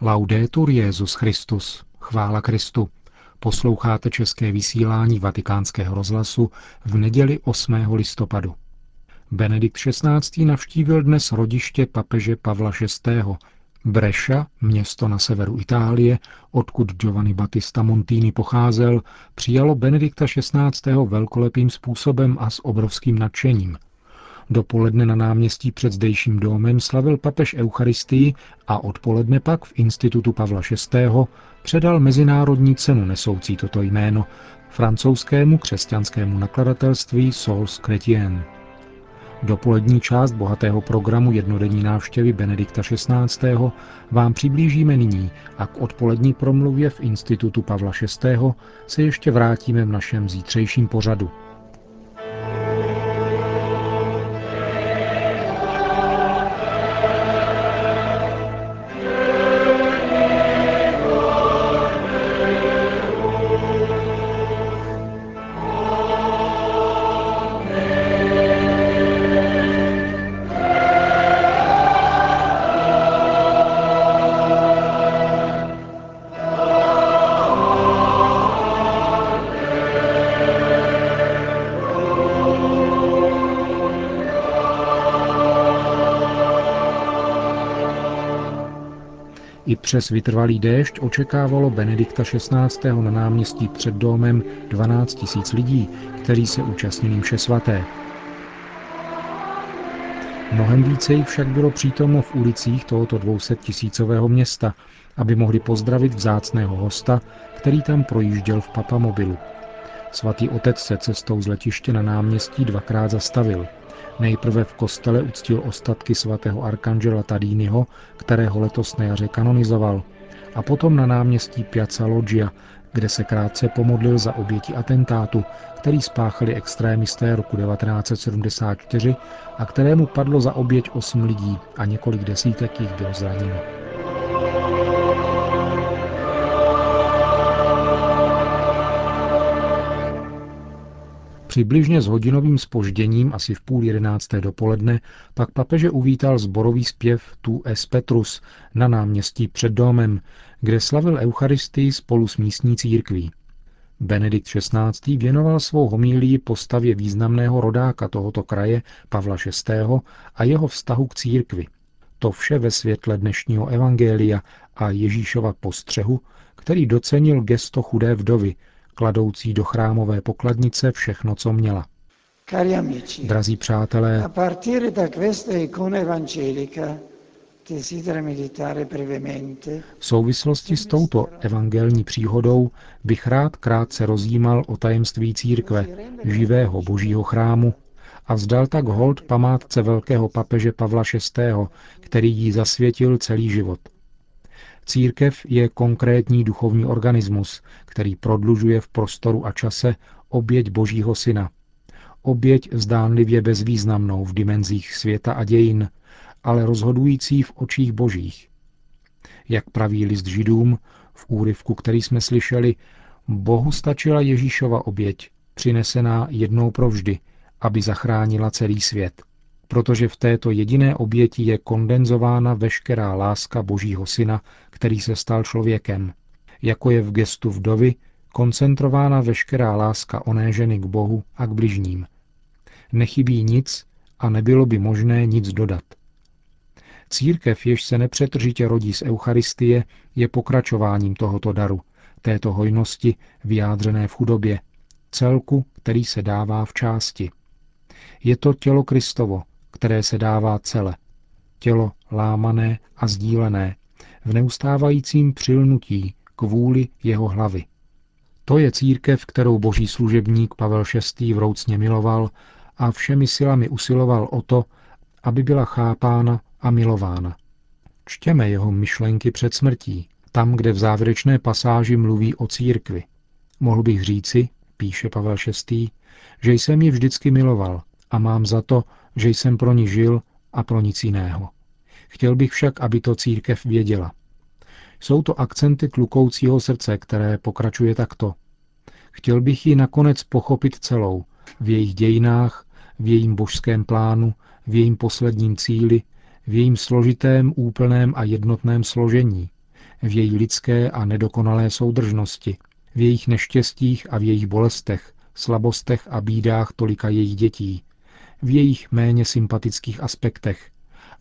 Laudetur Jezus Christus. Chvála Kristu. Posloucháte české vysílání Vatikánského rozhlasu v neděli 8. listopadu. Benedikt XVI. navštívil dnes rodiště papeže Pavla VI. Breša, město na severu Itálie, odkud Giovanni Battista Montini pocházel, přijalo Benedikta XVI. velkolepým způsobem a s obrovským nadšením – Dopoledne na náměstí před zdejším domem slavil papež Eucharistii a odpoledne pak v institutu Pavla VI. předal mezinárodní cenu nesoucí toto jméno francouzskému křesťanskému nakladatelství Sols Chrétien. Dopolední část bohatého programu jednodenní návštěvy Benedikta XVI. vám přiblížíme nyní a k odpolední promluvě v institutu Pavla VI. se ještě vrátíme v našem zítřejším pořadu – I přes vytrvalý déšť očekávalo Benedikta XVI. na náměstí před domem 12 tisíc lidí, kteří se účastnili mše svaté. Mnohem více jich však bylo přítomno v ulicích tohoto 200 tisícového města, aby mohli pozdravit vzácného hosta, který tam projížděl v papamobilu. Svatý otec se cestou z letiště na náměstí dvakrát zastavil – Nejprve v kostele uctil ostatky svatého arkanžela Tadínyho, kterého letos na jaře kanonizoval, a potom na náměstí Piazza Loggia, kde se krátce pomodlil za oběti atentátu, který spáchali extrémisté roku 1974 a kterému padlo za oběť 8 lidí a několik desítek jich bylo zraněno. Přibližně s hodinovým spožděním, asi v půl jedenácté dopoledne, pak papeže uvítal zborový zpěv Tu es Petrus na náměstí před domem, kde slavil Eucharistii spolu s místní církví. Benedikt XVI. věnoval svou homílii postavě významného rodáka tohoto kraje, Pavla VI. a jeho vztahu k církvi. To vše ve světle dnešního evangelia a Ježíšova postřehu, který docenil gesto chudé vdovy, kladoucí do chrámové pokladnice všechno, co měla. Drazí přátelé, v souvislosti s touto evangelní příhodou bych rád krátce rozjímal o tajemství církve, živého božího chrámu, a vzdal tak hold památce velkého papeže Pavla VI., který jí zasvětil celý život – Církev je konkrétní duchovní organismus, který prodlužuje v prostoru a čase oběť Božího Syna. Oběť zdánlivě bezvýznamnou v dimenzích světa a dějin, ale rozhodující v očích božích. Jak praví list židům, v úryvku, který jsme slyšeli, Bohu stačila Ježíšova oběť, přinesená jednou provždy, aby zachránila celý svět protože v této jediné oběti je kondenzována veškerá láska Božího Syna, který se stal člověkem. Jako je v gestu vdovy koncentrována veškerá láska oné ženy k Bohu a k bližním. Nechybí nic a nebylo by možné nic dodat. Církev, jež se nepřetržitě rodí z Eucharistie, je pokračováním tohoto daru, této hojnosti vyjádřené v chudobě, celku, který se dává v části. Je to tělo Kristovo, které se dává celé. Tělo lámané a sdílené, v neustávajícím přilnutí k vůli jeho hlavy. To je církev, kterou boží služebník Pavel VI. vroucně miloval a všemi silami usiloval o to, aby byla chápána a milována. Čtěme jeho myšlenky před smrtí, tam, kde v závěrečné pasáži mluví o církvi. Mohl bych říci, píše Pavel VI., že jsem ji vždycky miloval a mám za to, že jsem pro ní žil a pro nic jiného. Chtěl bych však, aby to církev věděla. Jsou to akcenty tlukoucího srdce, které pokračuje takto. Chtěl bych ji nakonec pochopit celou, v jejich dějinách, v jejím božském plánu, v jejím posledním cíli, v jejím složitém, úplném a jednotném složení, v její lidské a nedokonalé soudržnosti, v jejich neštěstích a v jejich bolestech, slabostech a bídách tolika jejich dětí, v jejich méně sympatických aspektech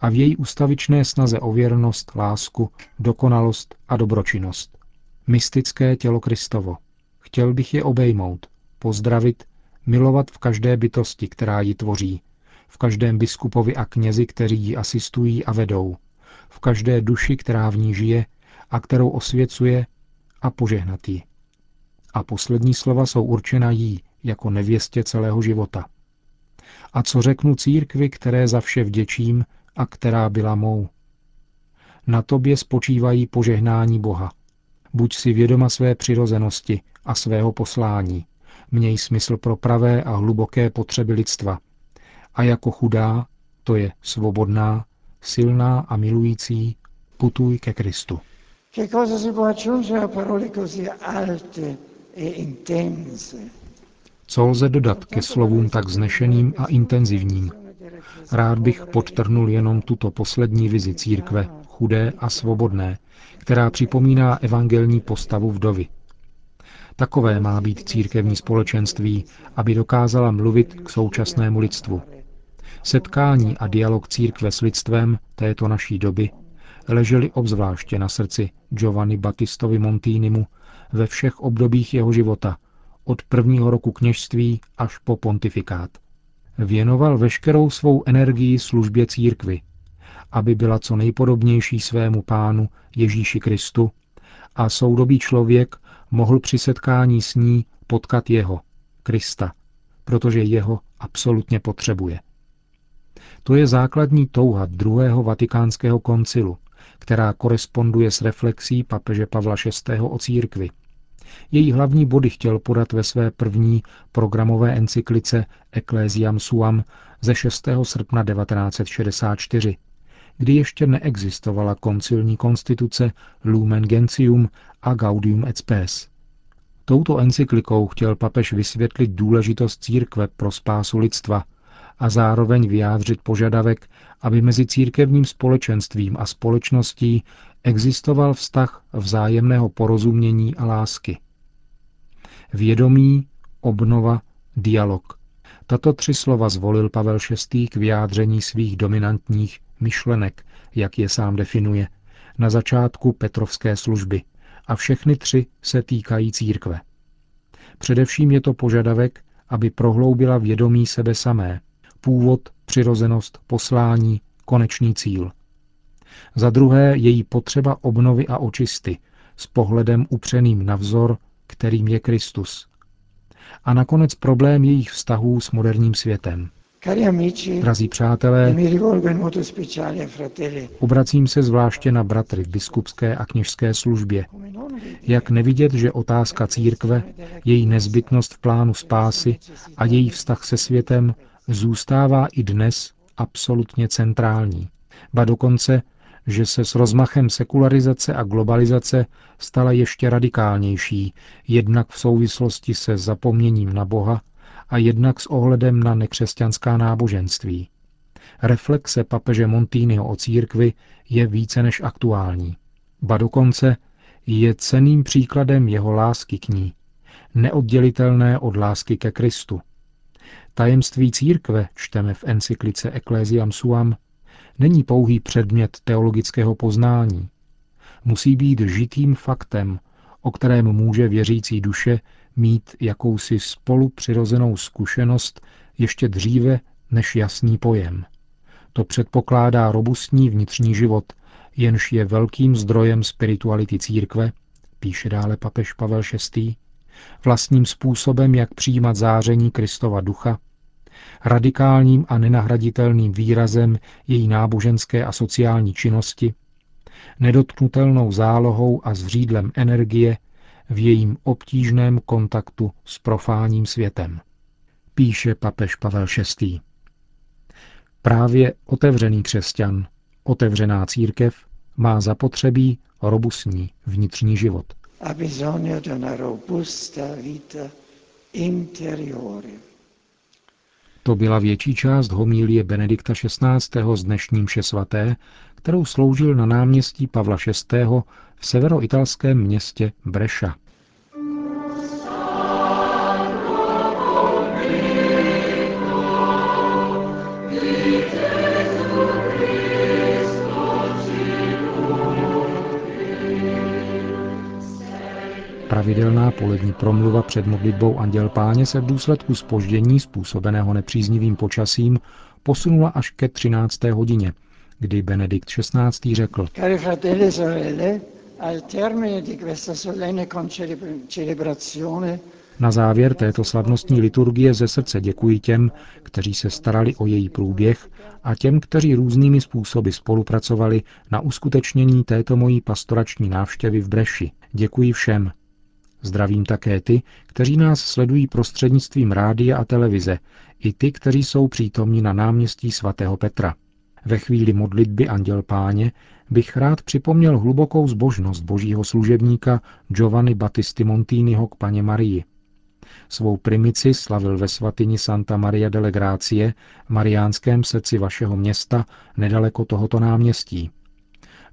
a v její ustavičné snaze o věrnost, lásku, dokonalost a dobročinnost. Mystické tělo Kristovo. Chtěl bych je obejmout, pozdravit, milovat v každé bytosti, která ji tvoří, v každém biskupovi a knězi, kteří ji asistují a vedou, v každé duši, která v ní žije a kterou osvěcuje a požehnat ji. A poslední slova jsou určena jí jako nevěstě celého života. A co řeknu církvi, které za vše vděčím a která byla mou? Na tobě spočívají požehnání Boha. Buď si vědoma své přirozenosti a svého poslání. Měj smysl pro pravé a hluboké potřeby lidstva. A jako chudá, to je svobodná, silná a milující, putuj ke Kristu. Che cosa si può aggiungere a parole così alte e intense? Co lze dodat ke slovům tak znešeným a intenzivním? Rád bych podtrhnul jenom tuto poslední vizi církve, chudé a svobodné, která připomíná evangelní postavu vdovy. Takové má být církevní společenství, aby dokázala mluvit k současnému lidstvu. Setkání a dialog církve s lidstvem této naší doby leželi obzvláště na srdci Giovanni Battistovi Montinimu ve všech obdobích jeho života, od prvního roku kněžství až po pontifikát. Věnoval veškerou svou energii službě církvy, aby byla co nejpodobnější svému pánu Ježíši Kristu a soudobý člověk mohl při setkání s ní potkat jeho, Krista, protože jeho absolutně potřebuje. To je základní touha druhého vatikánského koncilu, která koresponduje s reflexí papeže Pavla VI. o církvi. Její hlavní body chtěl podat ve své první programové encyklice Ecclesiam Suam ze 6. srpna 1964, kdy ještě neexistovala koncilní konstituce Lumen Gentium a Gaudium et Spes. Touto encyklikou chtěl papež vysvětlit důležitost církve pro spásu lidstva a zároveň vyjádřit požadavek, aby mezi církevním společenstvím a společností existoval vztah vzájemného porozumění a lásky. Vědomí, obnova, dialog. Tato tři slova zvolil Pavel VI. k vyjádření svých dominantních myšlenek, jak je sám definuje, na začátku Petrovské služby a všechny tři se týkají církve. Především je to požadavek, aby prohloubila vědomí sebe samé, původ, přirozenost, poslání, konečný cíl. Za druhé její potřeba obnovy a očisty s pohledem upřeným na vzor, kterým je Kristus. A nakonec problém jejich vztahů s moderním světem. Drazí přátelé, obracím se zvláště na bratry v biskupské a kněžské službě. Jak nevidět, že otázka církve, její nezbytnost v plánu spásy a její vztah se světem zůstává i dnes absolutně centrální. Ba dokonce, že se s rozmachem sekularizace a globalizace stala ještě radikálnější, jednak v souvislosti se zapomněním na Boha a jednak s ohledem na nekřesťanská náboženství. Reflexe papeže Montýnyho o církvi je více než aktuální. Ba dokonce je ceným příkladem jeho lásky k ní, neoddělitelné od lásky ke Kristu. Tajemství církve, čteme v encyklice Ecclesiam Suam, není pouhý předmět teologického poznání. Musí být žitým faktem, o kterém může věřící duše mít jakousi spolupřirozenou zkušenost ještě dříve než jasný pojem. To předpokládá robustní vnitřní život, jenž je velkým zdrojem spirituality církve, píše dále papež Pavel VI., vlastním způsobem, jak přijímat záření Kristova ducha, radikálním a nenahraditelným výrazem její náboženské a sociální činnosti, nedotknutelnou zálohou a zřídlem energie v jejím obtížném kontaktu s profáním světem. Píše papež Pavel VI. Právě otevřený křesťan, otevřená církev má zapotřebí robustní vnitřní život. Ha bisogno di una robusta vita interiore. To byla větší část homílie Benedikta XVI. z dnešní mše svaté, kterou sloužil na náměstí Pavla VI. v severoitalském městě Breša. Polední promluva před modlitbou Anděl Páně se v důsledku spoždění způsobeného nepříznivým počasím posunula až ke 13. hodině, kdy Benedikt XVI. řekl Cari fratelli e sorelle, al termine di questa solenne celebrazione na závěr této slavnostní liturgie ze srdce děkuji těm, kteří se starali o její průběh a těm, kteří různými způsoby spolupracovali na uskutečnění této mojí pastorační návštěvy v Breši. Děkuji všem, Zdravím také ty, kteří nás sledují prostřednictvím rádia a televize, i ty, kteří jsou přítomní na náměstí svatého Petra. Ve chvíli modlitby Anděl Páně bych rád připomněl hlubokou zbožnost božího služebníka Giovanni Battisti Montiniho k paně Marii. Svou primici slavil ve svatyni Santa Maria delle Grazie, mariánském srdci vašeho města, nedaleko tohoto náměstí.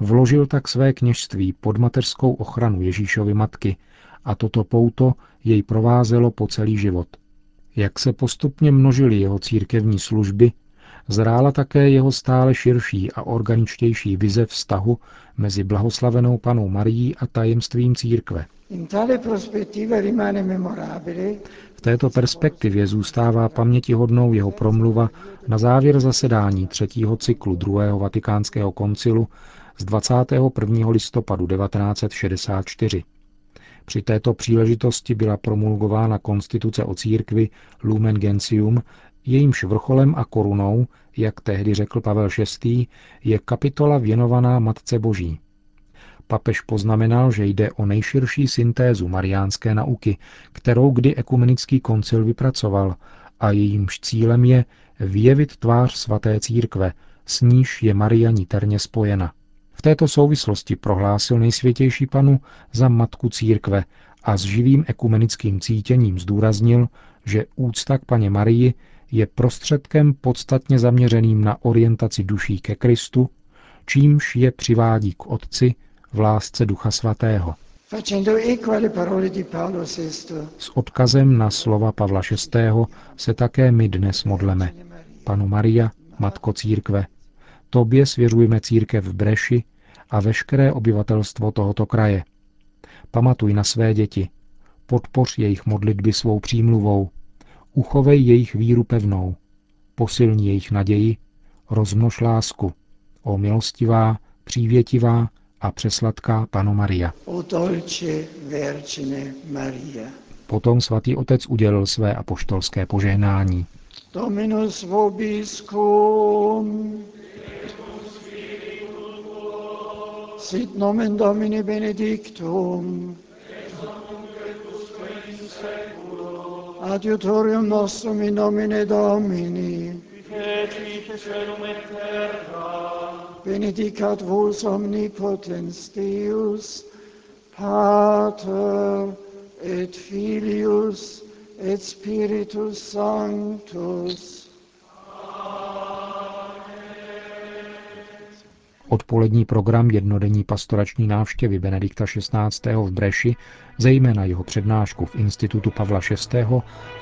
Vložil tak své kněžství pod mateřskou ochranu Ježíšovy matky a toto pouto jej provázelo po celý život. Jak se postupně množily jeho církevní služby, zrála také jeho stále širší a organičtější vize vztahu mezi blahoslavenou panou Marií a tajemstvím církve. V této perspektivě zůstává pamětihodnou jeho promluva na závěr zasedání třetího cyklu druhého vatikánského koncilu z 21. listopadu 1964. Při této příležitosti byla promulgována konstituce o církvi Lumen Gentium, jejímž vrcholem a korunou, jak tehdy řekl Pavel VI., je kapitola věnovaná Matce Boží. Papež poznamenal, že jde o nejširší syntézu mariánské nauky, kterou kdy ekumenický koncil vypracoval a jejímž cílem je vyjevit tvář svaté církve, s níž je Maria niterně spojena. V této souvislosti prohlásil nejsvětější panu za matku církve a s živým ekumenickým cítěním zdůraznil, že úcta k paně Marii je prostředkem podstatně zaměřeným na orientaci duší ke Kristu, čímž je přivádí k Otci v lásce Ducha Svatého. S odkazem na slova Pavla VI. se také my dnes modleme. Panu Maria, Matko Církve, Tobě svěřujeme církev v Breši a veškeré obyvatelstvo tohoto kraje. Pamatuj na své děti, podpoř jejich modlitby svou přímluvou, uchovej jejich víru pevnou, posilni jejich naději, rozmnož lásku, o milostivá, přívětivá a přesladká Pano Maria. O dolce Vergine Maria. Potom svatý otec udělil své apoštolské požehnání. Dominus vobiscum. Sit nomen Domini benedictum, adiutorium nostrum in nomine Domini, benedicat vos omnipotens Deus, Pater et Filius et Spiritus Sanctus, Odpolední program jednodenní pastorační návštěvy Benedikta XVI. v Breši, zejména jeho přednášku v Institutu Pavla VI.,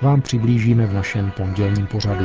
vám přiblížíme v našem pondělním pořadu.